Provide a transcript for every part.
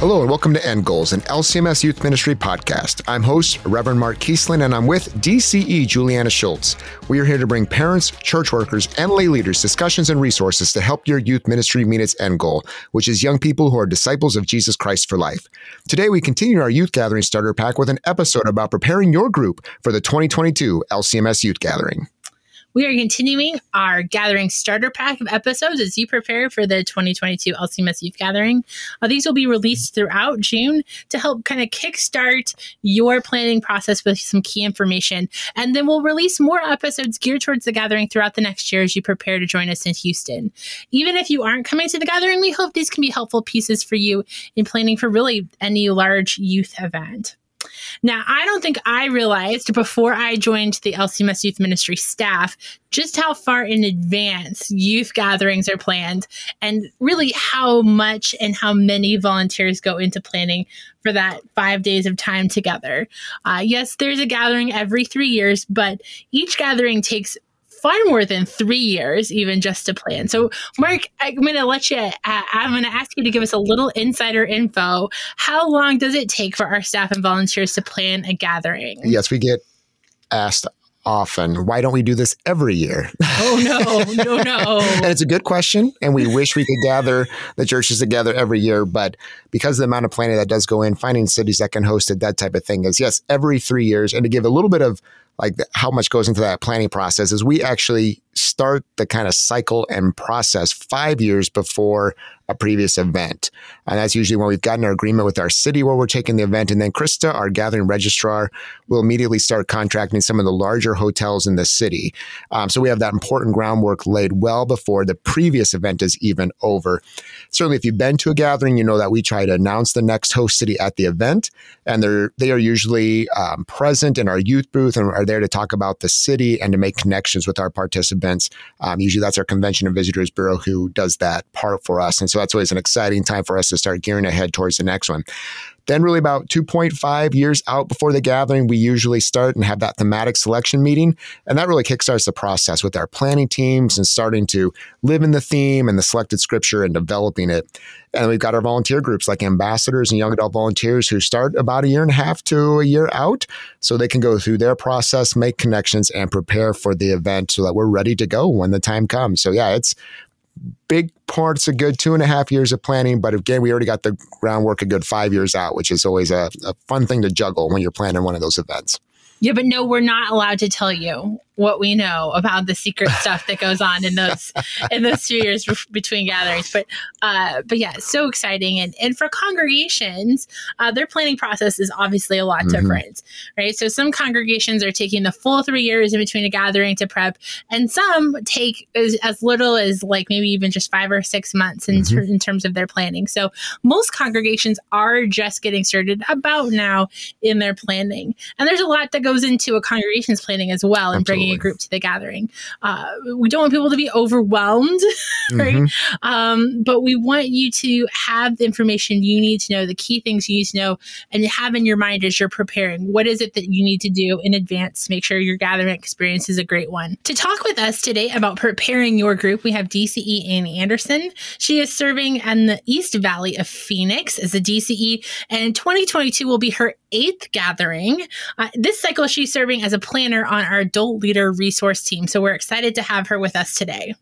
Hello and welcome to End Goals, an LCMS Youth Ministry podcast. I'm host Reverend Mark Kiesling and I'm with DCE Juliana Schultz. We are here to bring parents, church workers, and lay leaders discussions and resources to help your youth ministry meet its end goal, which is young people who are disciples of Jesus Christ for life. Today we continue our youth gathering starter pack with an episode about preparing your group for the 2022 LCMS Youth Gathering. We are continuing our gathering starter pack of episodes as you prepare for the 2022 LCMS Youth Gathering. Uh, these will be released throughout June to help kind of kickstart your planning process with some key information. And then we'll release more episodes geared towards the gathering throughout the next year as you prepare to join us in Houston. Even if you aren't coming to the gathering, we hope these can be helpful pieces for you in planning for really any large youth event. Now, I don't think I realized before I joined the LCMS Youth Ministry staff just how far in advance youth gatherings are planned and really how much and how many volunteers go into planning for that five days of time together. Uh, yes, there's a gathering every three years, but each gathering takes far more than three years, even just to plan. So, Mark, I'm going to let you, uh, I'm going to ask you to give us a little insider info. How long does it take for our staff and volunteers to plan a gathering? Yes, we get asked often. Why don't we do this every year? Oh, no, no, no. and it's a good question. And we wish we could gather the churches together every year. But because of the amount of planning that does go in, finding cities that can host it, that type of thing is yes, every three years. And to give a little bit of like how much goes into that planning process is we actually start the kind of cycle and process five years before a previous event. And that's usually when we've gotten our agreement with our city where we're taking the event. And then Krista, our gathering registrar, will immediately start contracting some of the larger hotels in the city. Um, so we have that important groundwork laid well before the previous event is even over. Certainly, if you've been to a gathering, you know that we try to announce the next host city at the event. And they're, they are usually um, present in our youth booth and are there to talk about the city and to make connections with our participants. Um, usually that's our Convention and Visitors Bureau who does that part for us. And so that's always an exciting time for us to start gearing ahead towards the next one. Then, really, about 2.5 years out before the gathering, we usually start and have that thematic selection meeting. And that really kickstarts the process with our planning teams and starting to live in the theme and the selected scripture and developing it. And we've got our volunteer groups like ambassadors and young adult volunteers who start about a year and a half to a year out so they can go through their process, make connections, and prepare for the event so that we're ready to go when the time comes. So, yeah, it's big parts a good two and a half years of planning. But again, we already got the groundwork a good five years out, which is always a, a fun thing to juggle when you're planning one of those events. Yeah, but no, we're not allowed to tell you what we know about the secret stuff that goes on in those in those two years between gatherings. But uh, but yeah, so exciting. And and for congregations, uh, their planning process is obviously a lot mm-hmm. different, right? So some congregations are taking the full three years in between a gathering to prep, and some take as, as little as like maybe even just five or six months in, mm-hmm. ter- in terms of their planning. So most congregations are just getting started about now in their planning, and there's a lot that goes into a congregation's planning as well, and bringing a group to the gathering. Uh, we don't want people to be overwhelmed, right? Mm-hmm. Um, but we want you to have the information you need to know, the key things you need to know, and have in your mind as you're preparing. What is it that you need to do in advance to make sure your gathering experience is a great one? To talk with us today about preparing your group, we have DCE Annie Anderson. She is serving in the East Valley of Phoenix as a DCE, and 2022 will be her eighth gathering. Uh, this cycle, she's serving as a planner on our adult leader resource team. So we're excited to have her with us today.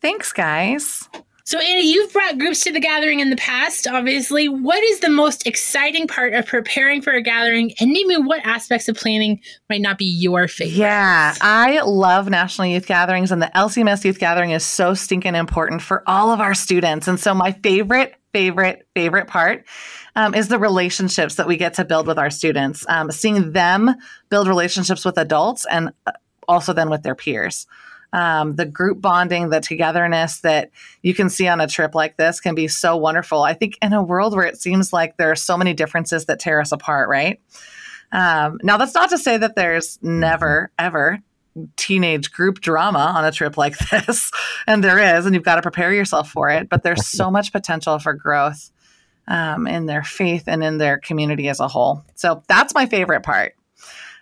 Thanks, guys. So, Annie, you've brought groups to the gathering in the past, obviously. What is the most exciting part of preparing for a gathering? And maybe what aspects of planning might not be your favorite? Yeah, I love National Youth Gatherings, and the LCMS Youth Gathering is so stinking important for all of our students. And so, my favorite, favorite, favorite part um, is the relationships that we get to build with our students, um, seeing them build relationships with adults and uh, also then with their peers. Um, the group bonding, the togetherness that you can see on a trip like this can be so wonderful. I think in a world where it seems like there are so many differences that tear us apart, right? Um, now, that's not to say that there's never, ever teenage group drama on a trip like this. and there is, and you've got to prepare yourself for it. But there's so much potential for growth um, in their faith and in their community as a whole. So that's my favorite part.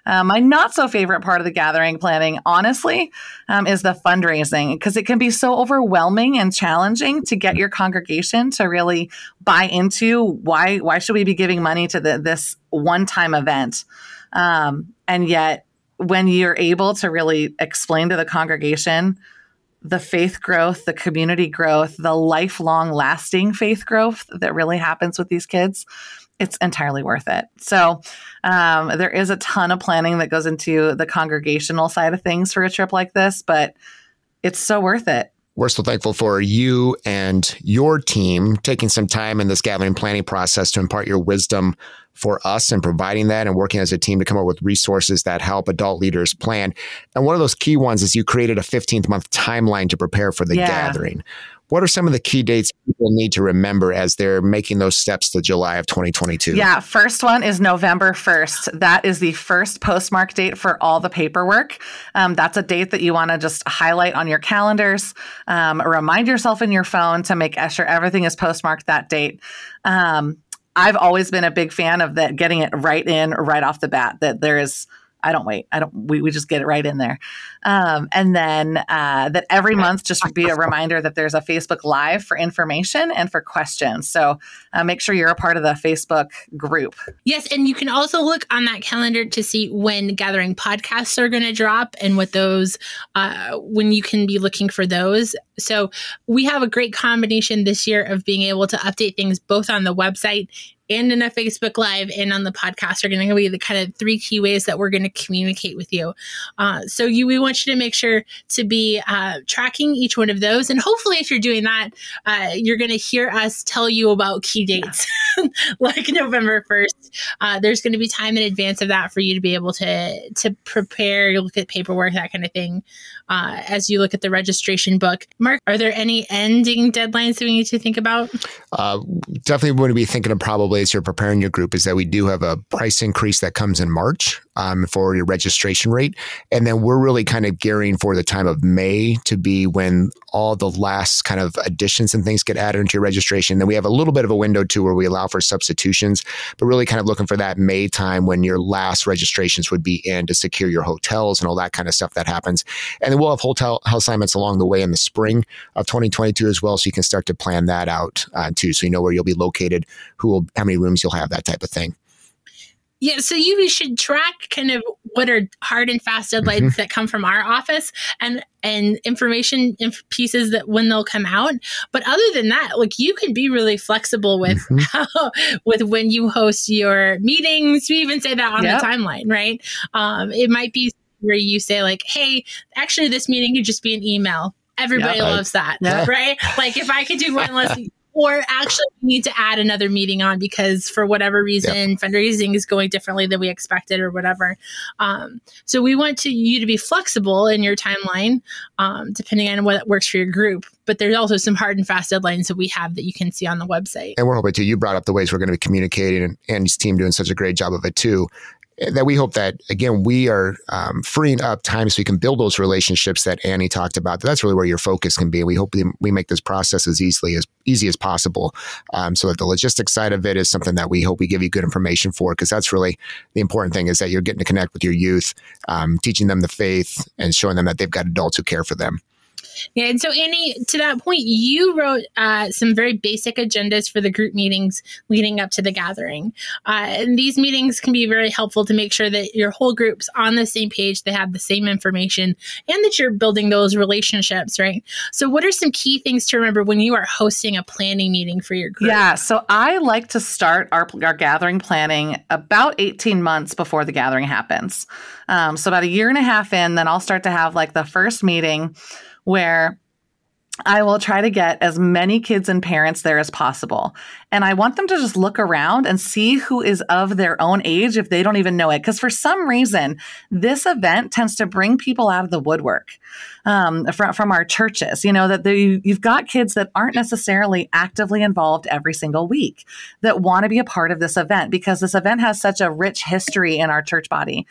Uh, my not so favorite part of the gathering planning, honestly, um, is the fundraising because it can be so overwhelming and challenging to get your congregation to really buy into why why should we be giving money to the, this one time event, um, and yet when you're able to really explain to the congregation the faith growth, the community growth, the lifelong lasting faith growth that really happens with these kids, it's entirely worth it. So, um, there is a ton of planning that goes into the congregational side of things for a trip like this, but it's so worth it. We're so thankful for you and your team taking some time in this gathering planning process to impart your wisdom for us and providing that and working as a team to come up with resources that help adult leaders plan. And one of those key ones is you created a 15th month timeline to prepare for the yeah. gathering. What are some of the key dates people need to remember as they're making those steps to July of 2022? Yeah, first one is November 1st. That is the first postmark date for all the paperwork. Um, that's a date that you want to just highlight on your calendars. Um, remind yourself in your phone to make sure everything is postmarked that date. Um, I've always been a big fan of that getting it right in right off the bat that there is I don't wait. I don't. We, we just get it right in there, um, and then uh, that every month just be a reminder that there's a Facebook Live for information and for questions. So uh, make sure you're a part of the Facebook group. Yes, and you can also look on that calendar to see when gathering podcasts are going to drop and what those uh, when you can be looking for those. So we have a great combination this year of being able to update things both on the website and in a Facebook Live and on the podcast are going to be the kind of three key ways that we're going to communicate with you. Uh, so you, we want you to make sure to be uh, tracking each one of those, and hopefully, if you're doing that, uh, you're going to hear us tell you about key dates like November first. Uh, there's going to be time in advance of that for you to be able to to prepare, look at paperwork, that kind of thing, uh, as you look at the registration book. Mark, are there any ending deadlines that we need to think about? Uh, definitely, want to be thinking of probably as you're preparing your group is that we do have a price increase that comes in March um, for your registration rate. And then we're really kind of gearing for the time of May to be when all the last kind of additions and things get added into your registration. Then we have a little bit of a window too where we allow for substitutions, but really kind of looking for that May time when your last registrations would be in to secure your hotels and all that kind of stuff that happens. And then we'll have hotel assignments along the way in the spring of 2022 as well. So you can start to plan that out uh, too. So you know where you'll be located, who will, how many rooms you'll have, that type of thing. Yeah, so you should track kind of what are hard and fast deadlines mm-hmm. that come from our office and and information inf- pieces that when they'll come out. But other than that, like you can be really flexible with mm-hmm. how, with when you host your meetings. We even say that on yep. the timeline, right? Um, it might be where you say like, "Hey, actually, this meeting could just be an email." Everybody yep. loves that, right? Like if I could do one less or actually we need to add another meeting on because for whatever reason yep. fundraising is going differently than we expected or whatever. Um, so we want to you to be flexible in your timeline um, depending on what works for your group. But there's also some hard and fast deadlines that we have that you can see on the website. And we're hoping to you brought up the ways we're going to be communicating and Annie's team doing such a great job of it too that we hope that again we are um, freeing up time so we can build those relationships that Annie talked about. That's really where your focus can be. We hope we make this process as easily as easy as possible, um, so that the logistics side of it is something that we hope we give you good information for, because that's really the important thing is that you're getting to connect with your youth, um, teaching them the faith, and showing them that they've got adults who care for them. Yeah, and so Annie, to that point, you wrote uh, some very basic agendas for the group meetings leading up to the gathering. Uh, and these meetings can be very helpful to make sure that your whole group's on the same page, they have the same information, and that you're building those relationships, right? So, what are some key things to remember when you are hosting a planning meeting for your group? Yeah, so I like to start our, our gathering planning about 18 months before the gathering happens. Um, so, about a year and a half in, then I'll start to have like the first meeting where I will try to get as many kids and parents there as possible. And I want them to just look around and see who is of their own age if they don't even know it. Because for some reason, this event tends to bring people out of the woodwork um, from, from our churches. You know, that they, you've got kids that aren't necessarily actively involved every single week that want to be a part of this event because this event has such a rich history in our church body.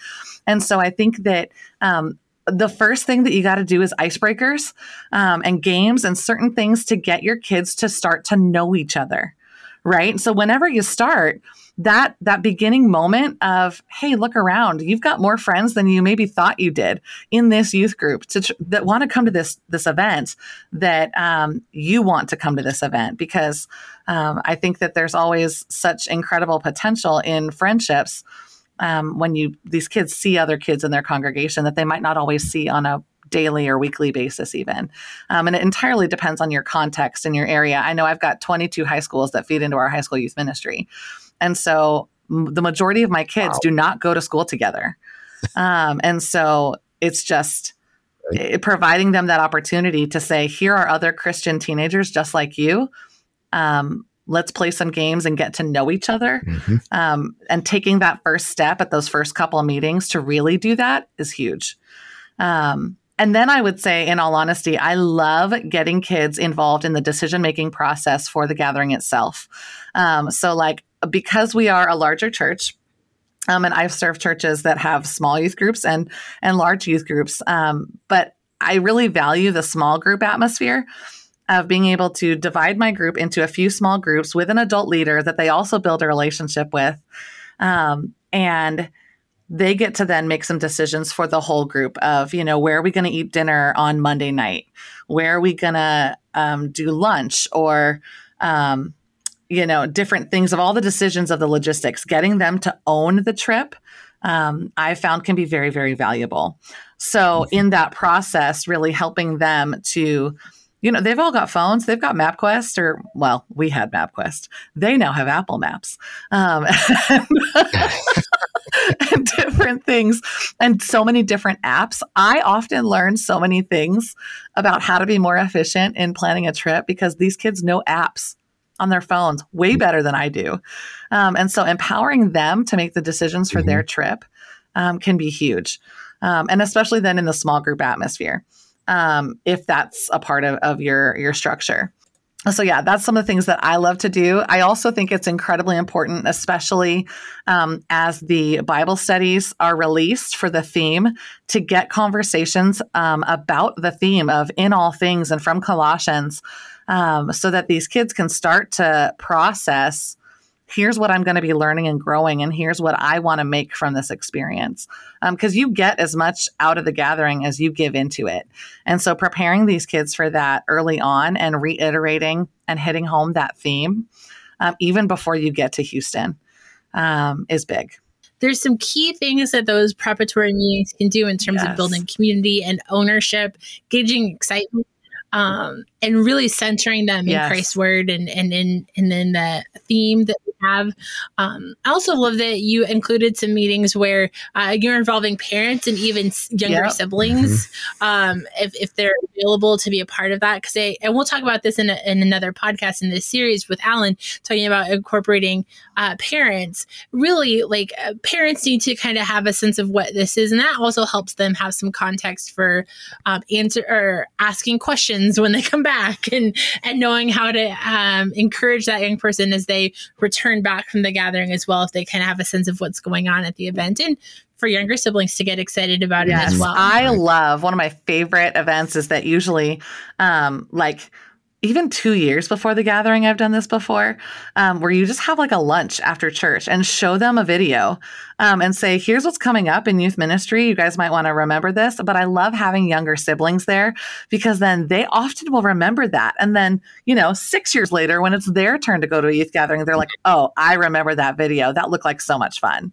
And so I think that um, the first thing that you got to do is icebreakers um, and games and certain things to get your kids to start to know each other right? So whenever you start that that beginning moment of hey look around. You've got more friends than you maybe thought you did in this youth group to, that want to come to this this event that um, you want to come to this event. Because um, i think that there's always such incredible potential in friendships um, when you these kids see other kids in their congregation that they might not always see on a daily or weekly basis even um, and it entirely depends on your context and your area i know i've got 22 high schools that feed into our high school youth ministry and so m- the majority of my kids wow. do not go to school together. um, and so it's just it, providing them that opportunity to say, here are other Christian teenagers just like you. Um, let's play some games and get to know each other. Mm-hmm. Um, and taking that first step at those first couple of meetings to really do that is huge. Um, and then I would say, in all honesty, I love getting kids involved in the decision making process for the gathering itself. Um, so, like, because we are a larger church, um, and I've served churches that have small youth groups and and large youth groups, um, but I really value the small group atmosphere of being able to divide my group into a few small groups with an adult leader that they also build a relationship with, um, and they get to then make some decisions for the whole group of you know where are we going to eat dinner on Monday night, where are we going to um, do lunch, or um, you know, different things of all the decisions of the logistics, getting them to own the trip, um, I found can be very, very valuable. So, mm-hmm. in that process, really helping them to, you know, they've all got phones, they've got MapQuest, or, well, we had MapQuest. They now have Apple Maps. Um, and, and different things and so many different apps. I often learn so many things about how to be more efficient in planning a trip because these kids know apps on their phones way better than I do. Um, and so empowering them to make the decisions for mm-hmm. their trip um, can be huge. Um, and especially then in the small group atmosphere, um, if that's a part of, of your, your structure. So, yeah, that's some of the things that I love to do. I also think it's incredibly important, especially um, as the Bible studies are released for the theme, to get conversations um, about the theme of in all things and from Colossians um, so that these kids can start to process here's what I'm going to be learning and growing, and here's what I want to make from this experience. Because um, you get as much out of the gathering as you give into it. And so preparing these kids for that early on and reiterating and hitting home that theme, um, even before you get to Houston, um, is big there's some key things that those preparatory meetings can do in terms yes. of building community and ownership, gauging excitement um, and really centering them yes. in Christ's word and and in and then the theme that have. Um, I also love that you included some meetings where uh, you're involving parents and even younger yep. siblings, mm-hmm. um, if, if they're available to be a part of that. Because and we'll talk about this in, a, in another podcast in this series with Alan talking about incorporating uh, parents. Really, like uh, parents need to kind of have a sense of what this is, and that also helps them have some context for um, answer or asking questions when they come back back and and knowing how to um, encourage that young person as they return back from the gathering as well if they kind of have a sense of what's going on at the event and for younger siblings to get excited about yes, it as well. I love one of my favorite events is that usually um, like even two years before the gathering, I've done this before, um, where you just have like a lunch after church and show them a video um, and say, here's what's coming up in youth ministry. You guys might want to remember this. But I love having younger siblings there because then they often will remember that. And then, you know, six years later, when it's their turn to go to a youth gathering, they're like, oh, I remember that video. That looked like so much fun.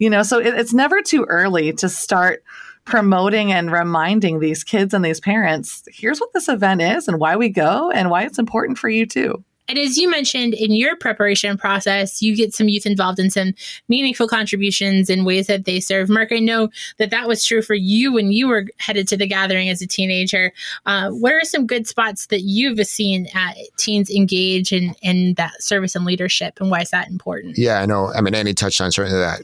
You know, so it, it's never too early to start promoting and reminding these kids and these parents here's what this event is and why we go and why it's important for you too. And as you mentioned in your preparation process, you get some youth involved in some meaningful contributions in ways that they serve. Mark, I know that that was true for you when you were headed to the gathering as a teenager. Uh, what are some good spots that you've seen teens engage in, in that service and leadership, and why is that important? Yeah, I know. I mean, Annie touched on certainly that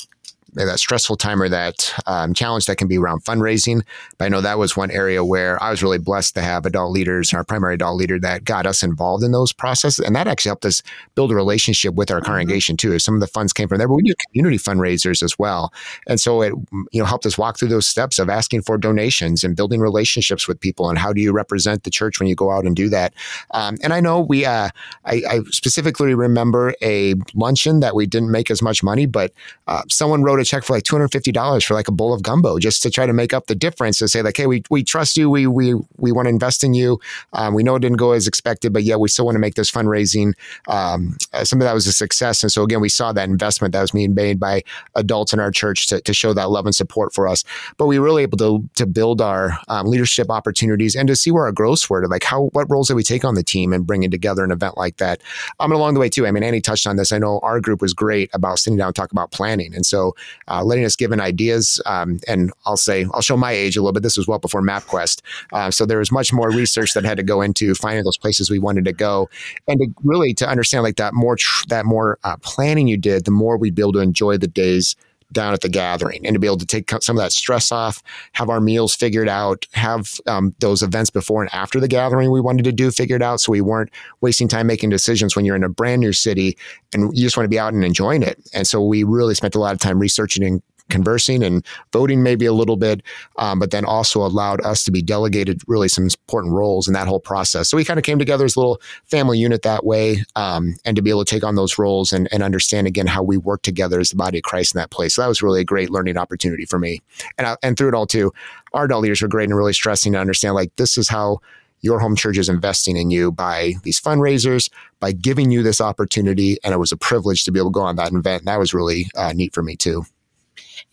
that stressful time or that um, challenge that can be around fundraising. But I know that was one area where I was really blessed to have adult leaders, and our primary adult leader, that got us involved in those processes, and that actually helped us build a relationship with our mm-hmm. congregation too. Some of the funds came from there, but we do community fundraisers as well, and so it you know helped us walk through those steps of asking for donations and building relationships with people, and how do you represent the church when you go out and do that. Um, and I know we, uh, I, I, specifically remember a luncheon that we didn't make as much money, but uh, someone wrote a check for like two hundred fifty dollars for like a bowl of gumbo just to try to make up the difference to say like, hey, we we trust you, we we we want to invest in you. Um, we know it didn't go as expected, but yeah, we still want to make this fundraising. Um, uh, some of that was a success, and so again, we saw that investment that was being made by adults in our church to, to show that love and support for us. But we were really able to to build our um, leadership opportunities and to see where our growth were. To like how what roles did we take on the team and bringing together an event like that. Um, and along the way too, I mean, Annie touched on this. I know our group was great about sitting down and talk about planning, and so uh, letting us give an ideas. Um, and I'll say I'll show my age a little bit. This was well before MapQuest, uh, so there was much more research that had to go into finding those places we wanted to go, and to really to understand like that more tr- that more uh, planning you did, the more we'd be able to enjoy the days down at the gathering and to be able to take some of that stress off, have our meals figured out, have um, those events before and after the gathering we wanted to do figured out so we weren't wasting time making decisions when you're in a brand new city and you just want to be out and enjoying it. And so we really spent a lot of time researching and conversing and voting maybe a little bit, um, but then also allowed us to be delegated really some important roles in that whole process. So we kind of came together as a little family unit that way, um, and to be able to take on those roles and, and understand again how we work together as the body of Christ in that place. So that was really a great learning opportunity for me. And I, and through it all too, our adult leaders were great and really stressing to understand like this is how your home church is investing in you by these fundraisers, by giving you this opportunity. And it was a privilege to be able to go on that event. And that was really uh, neat for me too.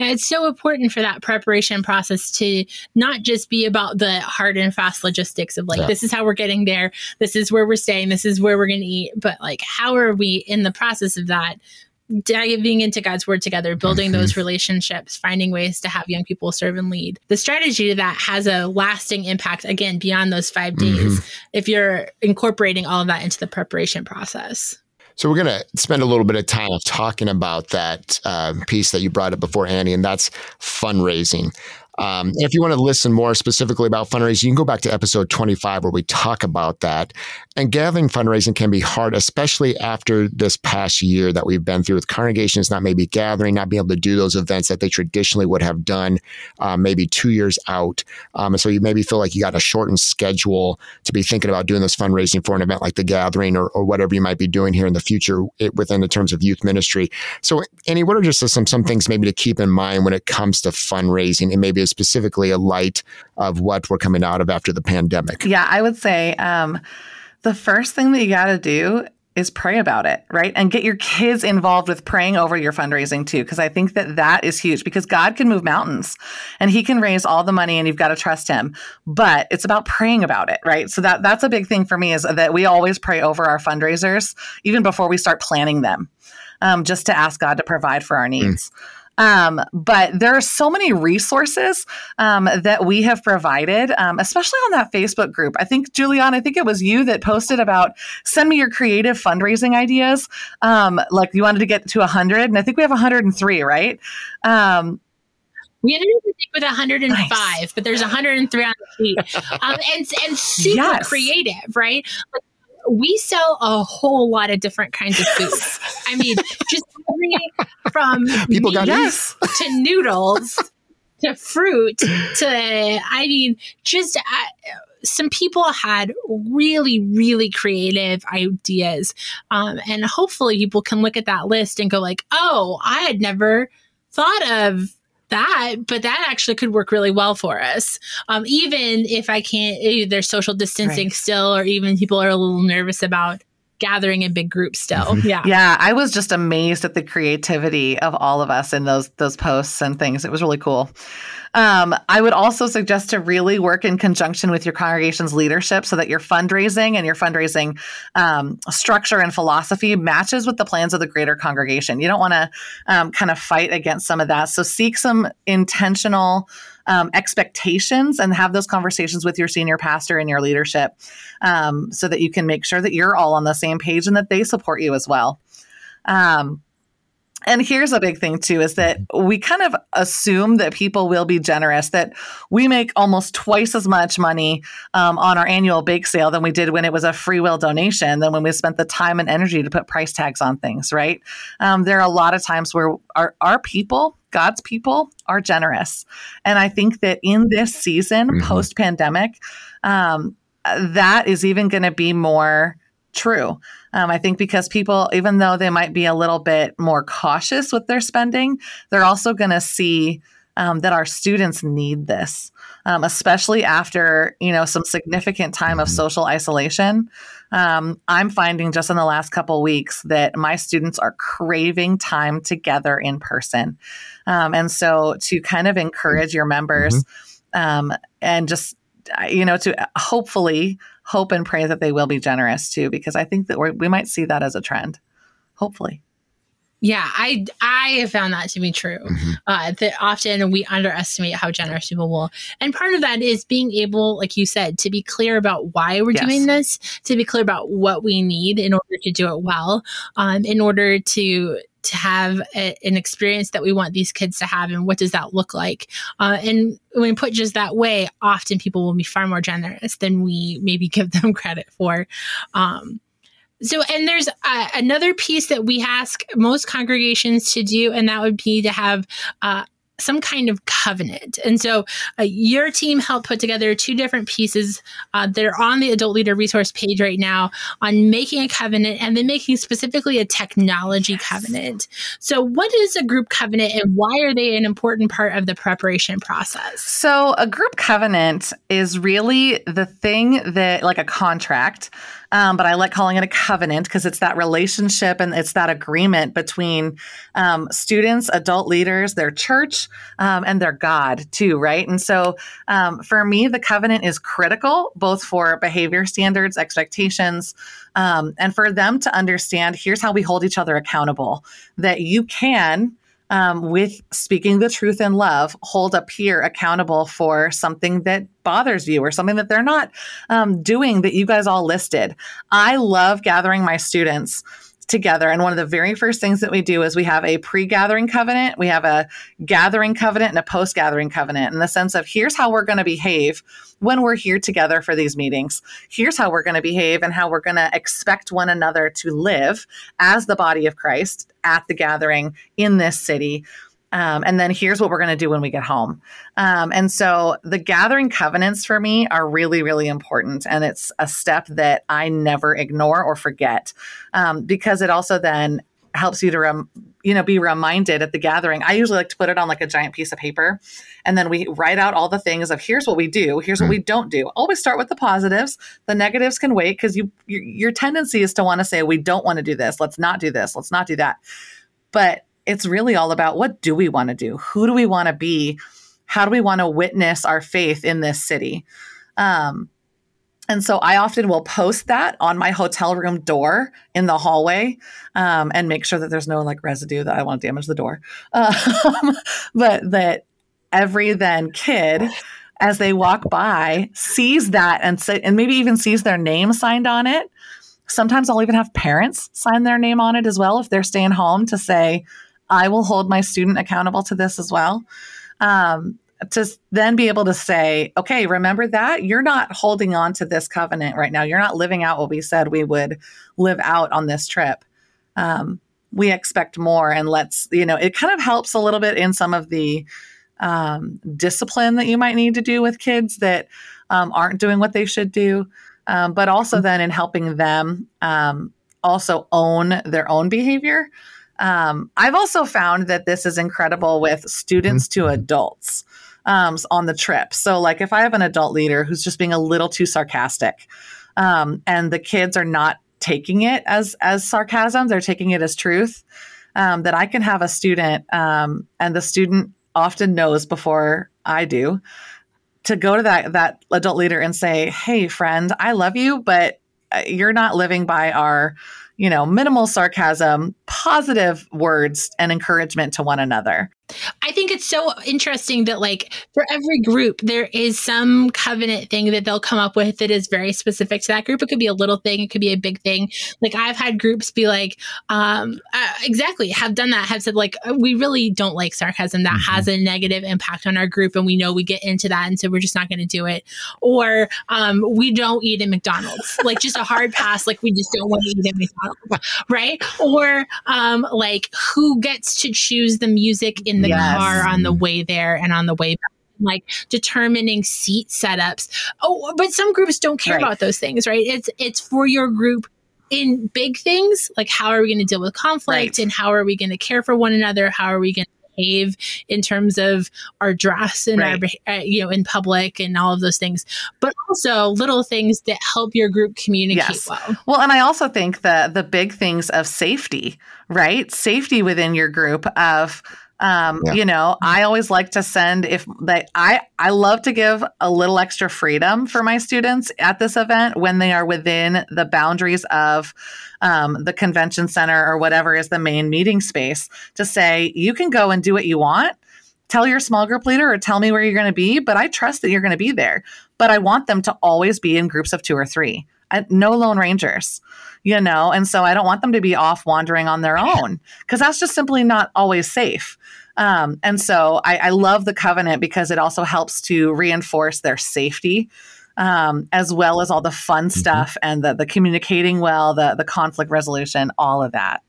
It's so important for that preparation process to not just be about the hard and fast logistics of like, yeah. this is how we're getting there, this is where we're staying, this is where we're going to eat, but like, how are we in the process of that? diving into God's word together, building mm-hmm. those relationships, finding ways to have young people serve and lead. The strategy to that has a lasting impact, again, beyond those five days, mm-hmm. if you're incorporating all of that into the preparation process. So we're going to spend a little bit of time talking about that uh, piece that you brought up before, Annie, and that's fundraising. Um, if you want to listen more specifically about fundraising, you can go back to episode 25 where we talk about that. And gathering fundraising can be hard, especially after this past year that we've been through with congregations not maybe gathering, not being able to do those events that they traditionally would have done um, maybe two years out. Um, and so you maybe feel like you got a shortened schedule to be thinking about doing this fundraising for an event like the gathering or, or whatever you might be doing here in the future it, within the terms of youth ministry. So, Annie, what are just some, some things maybe to keep in mind when it comes to fundraising and maybe specifically a light of what we're coming out of after the pandemic? Yeah, I would say um, the first thing that you got to do is pray about it, right? And get your kids involved with praying over your fundraising too, because I think that that is huge because God can move mountains and he can raise all the money and you've got to trust him. But it's about praying about it, right? So that that's a big thing for me is that we always pray over our fundraisers even before we start planning them. Um, just to ask God to provide for our hmm. needs. Mm. Um, but there are so many resources um, that we have provided, um, especially on that Facebook group. I think, Julian, I think it was you that posted about send me your creative fundraising ideas. Um, like you wanted to get to 100, and I think we have 103, right? Um, we ended up with 105, nice. but there's 103 on the sheet, um, and and super yes. creative, right? Like we sell a whole lot of different kinds of food. I mean, just from people got yes. to noodles to fruit to I mean, just uh, some people had really, really creative ideas, um, and hopefully, people can look at that list and go like, "Oh, I had never thought of." That, but that actually could work really well for us. Um, even if I can't, eh, there's social distancing right. still, or even people are a little nervous about gathering in big groups still. Mm-hmm. Yeah. Yeah. I was just amazed at the creativity of all of us in those those posts and things. It was really cool. Um, I would also suggest to really work in conjunction with your congregation's leadership so that your fundraising and your fundraising um, structure and philosophy matches with the plans of the greater congregation. You don't want to um, kind of fight against some of that. So seek some intentional um, expectations and have those conversations with your senior pastor and your leadership um, so that you can make sure that you're all on the same page and that they support you as well. Um, and here's a big thing too is that we kind of assume that people will be generous that we make almost twice as much money um, on our annual bake sale than we did when it was a free will donation than when we spent the time and energy to put price tags on things right um, there are a lot of times where our, our people god's people are generous and i think that in this season mm-hmm. post pandemic um, that is even going to be more true. Um, I think because people, even though they might be a little bit more cautious with their spending, they're also going to see um, that our students need this, um, especially after you know some significant time of mm-hmm. social isolation. Um, I'm finding just in the last couple weeks that my students are craving time together in person, um, and so to kind of encourage your members mm-hmm. Um, and just you know to hopefully hope and pray that they will be generous too, because I think that we might see that as a trend. Hopefully. Yeah, I I have found that to be true. Mm-hmm. Uh, that often we underestimate how generous people will, and part of that is being able, like you said, to be clear about why we're yes. doing this, to be clear about what we need in order to do it well, um, in order to to have a, an experience that we want these kids to have and what does that look like uh, and when put just that way often people will be far more generous than we maybe give them credit for um, so and there's uh, another piece that we ask most congregations to do and that would be to have uh, some kind of covenant. And so uh, your team helped put together two different pieces uh, that are on the Adult Leader resource page right now on making a covenant and then making specifically a technology yes. covenant. So, what is a group covenant and why are they an important part of the preparation process? So, a group covenant is really the thing that, like a contract um, but I like calling it a covenant because it's that relationship and it's that agreement between um, students, adult leaders, their church, um, and their God, too, right? And so um, for me, the covenant is critical both for behavior standards, expectations, um, and for them to understand here's how we hold each other accountable that you can um, with speaking the truth in love, hold a peer accountable for something that bothers you or something that they're not um, doing that you guys all listed. I love gathering my students together. And one of the very first things that we do is we have a pre gathering covenant, we have a gathering covenant, and a post gathering covenant in the sense of here's how we're going to behave when we're here together for these meetings. Here's how we're going to behave and how we're going to expect one another to live as the body of Christ at the gathering in this city um, and then here's what we're going to do when we get home. Um, and so the gathering covenants for me are really, really important. And it's a step that I never ignore or forget um, because it also then helps you to rem- you know be reminded at the gathering i usually like to put it on like a giant piece of paper and then we write out all the things of here's what we do here's what we hmm. don't do always start with the positives the negatives can wait because you your, your tendency is to want to say we don't want to do this let's not do this let's not do that but it's really all about what do we want to do? Who do we want to be? How do we want to witness our faith in this city? Um, and so I often will post that on my hotel room door in the hallway um, and make sure that there's no like residue that I want to damage the door. Um, but that every then kid, as they walk by, sees that and say, and maybe even sees their name signed on it. Sometimes I'll even have parents sign their name on it as well if they're staying home to say, I will hold my student accountable to this as well. Um, to then be able to say, okay, remember that you're not holding on to this covenant right now. You're not living out what we said we would live out on this trip. Um, we expect more, and let's, you know, it kind of helps a little bit in some of the um, discipline that you might need to do with kids that um, aren't doing what they should do, um, but also then in helping them um, also own their own behavior. Um, I've also found that this is incredible with students to mm-hmm. adults um, on the trip. So, like, if I have an adult leader who's just being a little too sarcastic, um, and the kids are not taking it as as sarcasm, they're taking it as truth. Um, that I can have a student, um, and the student often knows before I do, to go to that that adult leader and say, "Hey, friend, I love you, but uh, you're not living by our." You know, minimal sarcasm, positive words and encouragement to one another. I think it's so interesting that, like, for every group, there is some covenant thing that they'll come up with that is very specific to that group. It could be a little thing, it could be a big thing. Like, I've had groups be like, um, uh, exactly, have done that, have said, like, uh, we really don't like sarcasm. That mm-hmm. has a negative impact on our group, and we know we get into that. And so we're just not going to do it. Or um, we don't eat at McDonald's, like, just a hard pass, like, we just don't want to eat at McDonald's, right? Or, um, like, who gets to choose the music in the yes. car on the way there and on the way back like determining seat setups. Oh, but some groups don't care right. about those things, right? It's it's for your group in big things, like how are we going to deal with conflict right. and how are we going to care for one another? How are we going to behave in terms of our dress and right. our uh, you know in public and all of those things but also little things that help your group communicate yes. well well and i also think the the big things of safety right safety within your group of um, yeah. You know, I always like to send if they, I I love to give a little extra freedom for my students at this event when they are within the boundaries of um, the convention center or whatever is the main meeting space to say you can go and do what you want. Tell your small group leader or tell me where you're going to be, but I trust that you're going to be there. But I want them to always be in groups of two or three. I, no lone rangers you know and so i don't want them to be off wandering on their own because that's just simply not always safe um, and so I, I, love the covenant because it also helps to reinforce their safety. Um, as well as all the fun mm-hmm. stuff and the, the communicating well, the, the conflict resolution, all of that.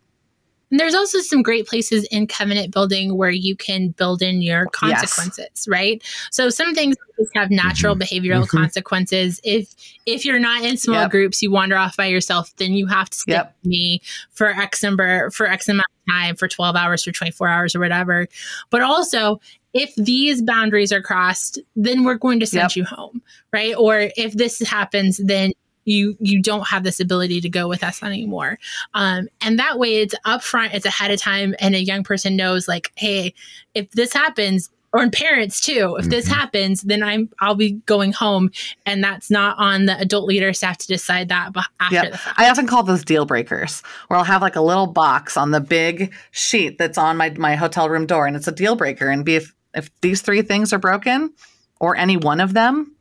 And there's also some great places in covenant building where you can build in your consequences, yes. right? So some things just have natural mm-hmm. behavioral mm-hmm. consequences. If if you're not in small yep. groups, you wander off by yourself, then you have to stick yep. with me for X number for X amount of time, for 12 hours, for 24 hours, or whatever. But also, if these boundaries are crossed, then we're going to send yep. you home, right? Or if this happens, then you you don't have this ability to go with us anymore um, and that way it's upfront it's ahead of time and a young person knows like hey if this happens or in parents too if mm-hmm. this happens then i'm i'll be going home and that's not on the adult leader staff to decide that after yep. fact. i often call those deal breakers where i'll have like a little box on the big sheet that's on my my hotel room door and it's a deal breaker and be if if these three things are broken or any one of them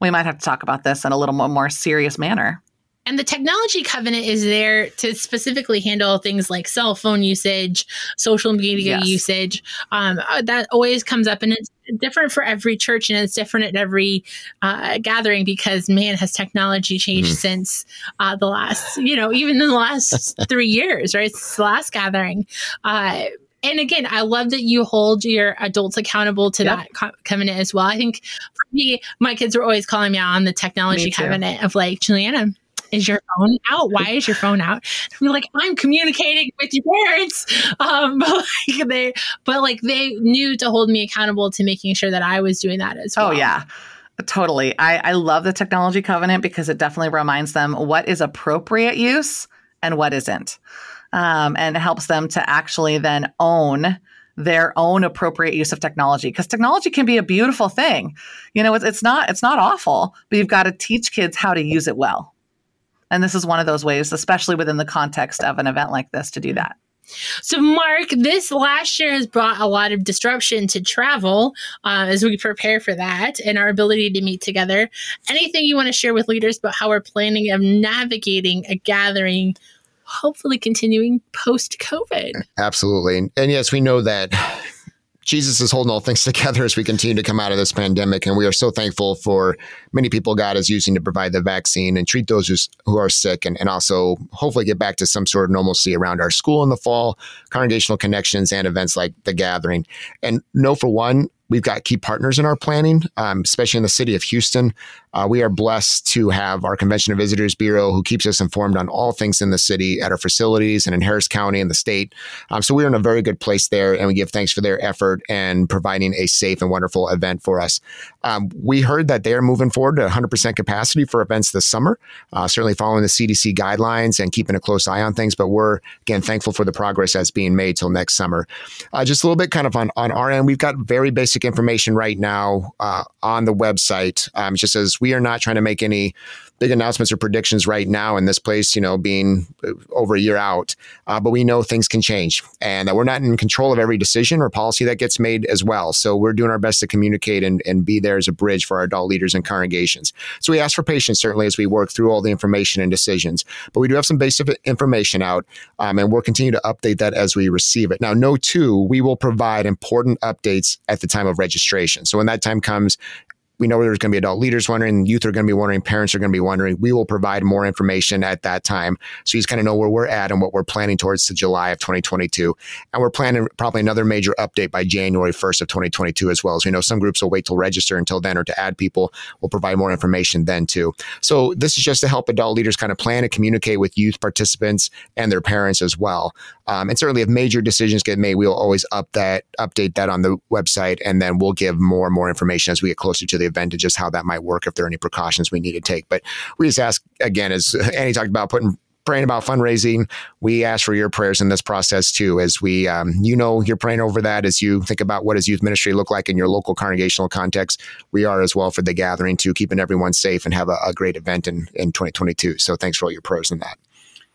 we might have to talk about this in a little more, more serious manner. And the technology covenant is there to specifically handle things like cell phone usage, social media yes. usage. Um, uh, that always comes up, and it's different for every church and it's different at every uh, gathering because man, has technology changed mm-hmm. since uh, the last, you know, even in the last three years, right? It's the last gathering. Uh, and again, I love that you hold your adults accountable to yep. that co- covenant as well. I think for me, my kids were always calling me out on the technology covenant of like, Juliana, is your phone out? Why is your phone out? We're like, I'm communicating with your parents. Um, but like they, but like they knew to hold me accountable to making sure that I was doing that as oh, well. Oh yeah. Totally. I, I love the technology covenant because it definitely reminds them what is appropriate use and what isn't um, and helps them to actually then own their own appropriate use of technology because technology can be a beautiful thing. You know it's, it's not it's not awful but you've got to teach kids how to use it well. And this is one of those ways especially within the context of an event like this to do that. So, Mark, this last year has brought a lot of disruption to travel uh, as we prepare for that and our ability to meet together. Anything you want to share with leaders about how we're planning of navigating a gathering hopefully continuing post COVID. Absolutely. And yes, we know that Jesus is holding all things together as we continue to come out of this pandemic. And we are so thankful for many people God is using to provide the vaccine and treat those who's, who are sick and, and also hopefully get back to some sort of normalcy around our school in the fall, congregational connections, and events like the gathering. And know for one, We've got key partners in our planning, um, especially in the city of Houston. Uh, we are blessed to have our Convention and Visitors Bureau who keeps us informed on all things in the city at our facilities and in Harris County and the state. Um, so we're in a very good place there, and we give thanks for their effort and providing a safe and wonderful event for us. Um, we heard that they are moving forward to 100% capacity for events this summer, uh, certainly following the CDC guidelines and keeping a close eye on things. But we're, again, thankful for the progress that's being made till next summer. Uh, just a little bit kind of on, on our end, we've got very basic basic information right now uh, on the website. Um, it just says we are not trying to make any big announcements or predictions right now in this place, you know, being uh, over a year out. Uh, but we know things can change and that we're not in control of every decision or policy that gets made as well. So we're doing our best to communicate and, and be there as a bridge for our adult leaders and congregations. So we ask for patience, certainly, as we work through all the information and decisions. But we do have some basic information out um, and we'll continue to update that as we receive it. Now, no two, we will provide important updates at the time of registration. So when that time comes, we know there's going to be adult leaders wondering, youth are going to be wondering, parents are going to be wondering. We will provide more information at that time. So you just kind of know where we're at and what we're planning towards to July of 2022. And we're planning probably another major update by January 1st of 2022 as well. As we know, some groups will wait till register until then or to add people. We'll provide more information then too. So this is just to help adult leaders kind of plan and communicate with youth participants and their parents as well. Um, and certainly if major decisions get made, we'll always up that, update that on the website. And then we'll give more and more information as we get closer to the event and just how that might work if there are any precautions we need to take. But we just ask again, as Annie talked about, putting praying about fundraising. We ask for your prayers in this process too, as we, um, you know, you're praying over that as you think about what does youth ministry look like in your local congregational context. We are as well for the gathering to keeping everyone safe and have a, a great event in, in 2022. So thanks for all your prayers in that.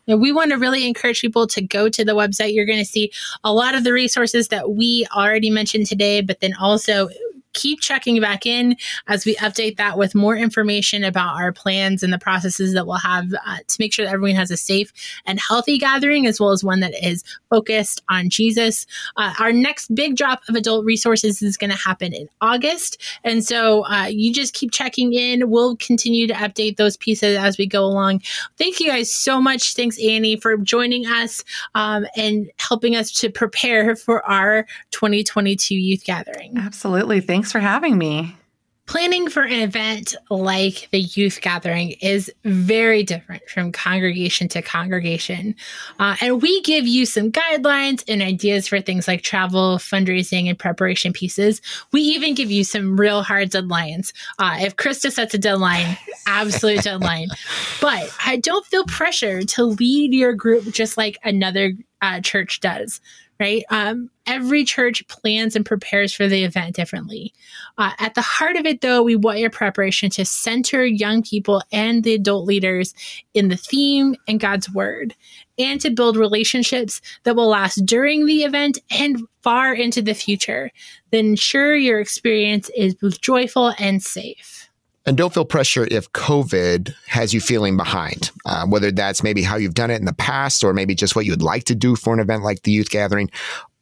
We want to really encourage people to go to the website. You're going to see a lot of the resources that we already mentioned today, but then also keep checking back in as we update that with more information about our plans and the processes that we'll have uh, to make sure that everyone has a safe and healthy gathering, as well as one that is focused on Jesus. Uh, our next big drop of adult resources is going to happen in August. And so uh, you just keep checking in. We'll continue to update those pieces as we go along. Thank you guys so much. Thanks, Annie, for joining us um, and helping us to prepare for our 2022 youth gathering. Absolutely. Thanks Thanks for having me. Planning for an event like the youth gathering is very different from congregation to congregation. Uh, and we give you some guidelines and ideas for things like travel, fundraising, and preparation pieces. We even give you some real hard deadlines. Uh, if Krista sets a deadline, absolute deadline. But I don't feel pressure to lead your group just like another uh, church does right? Um, every church plans and prepares for the event differently. Uh, at the heart of it, though, we want your preparation to center young people and the adult leaders in the theme and God's word, and to build relationships that will last during the event and far into the future. Then ensure your experience is both joyful and safe. And don't feel pressure if COVID has you feeling behind, uh, whether that's maybe how you've done it in the past or maybe just what you'd like to do for an event like the youth gathering.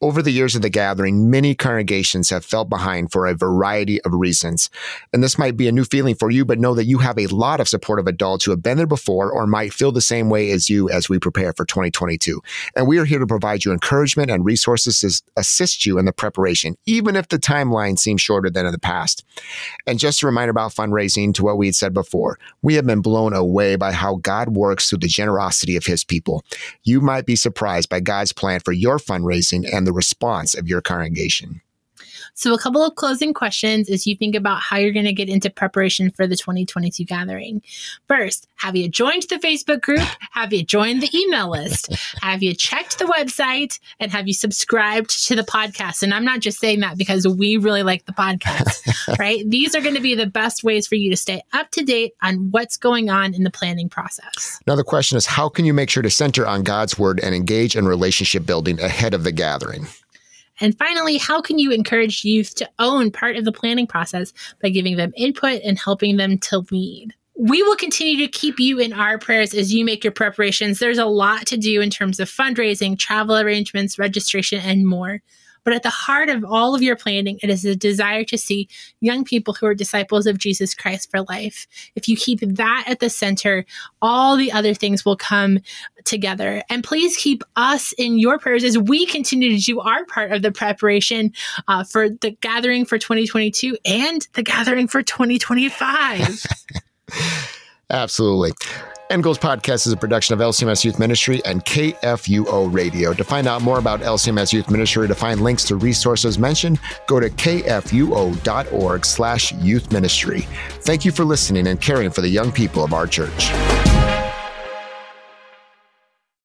Over the years of the gathering, many congregations have felt behind for a variety of reasons. And this might be a new feeling for you, but know that you have a lot of supportive adults who have been there before or might feel the same way as you as we prepare for 2022. And we are here to provide you encouragement and resources to assist you in the preparation, even if the timeline seems shorter than in the past. And just a reminder about fundraising to what we had said before, we have been blown away by how God works through the generosity of his people. You might be surprised by God's plan for your fundraising and the response of your congregation. So, a couple of closing questions as you think about how you're going to get into preparation for the 2022 gathering. First, have you joined the Facebook group? Have you joined the email list? Have you checked the website? And have you subscribed to the podcast? And I'm not just saying that because we really like the podcast, right? These are going to be the best ways for you to stay up to date on what's going on in the planning process. Now, the question is how can you make sure to center on God's word and engage in relationship building ahead of the gathering? And finally, how can you encourage youth to own part of the planning process by giving them input and helping them to lead? We will continue to keep you in our prayers as you make your preparations. There's a lot to do in terms of fundraising, travel arrangements, registration, and more. But at the heart of all of your planning, it is a desire to see young people who are disciples of Jesus Christ for life. If you keep that at the center, all the other things will come together. And please keep us in your prayers as we continue to do our part of the preparation uh, for the gathering for 2022 and the gathering for 2025. Absolutely. End Goals Podcast is a production of LCMS Youth Ministry and KFUO Radio. To find out more about LCMS Youth Ministry, to find links to resources mentioned, go to kfuo.org slash youth ministry. Thank you for listening and caring for the young people of our church.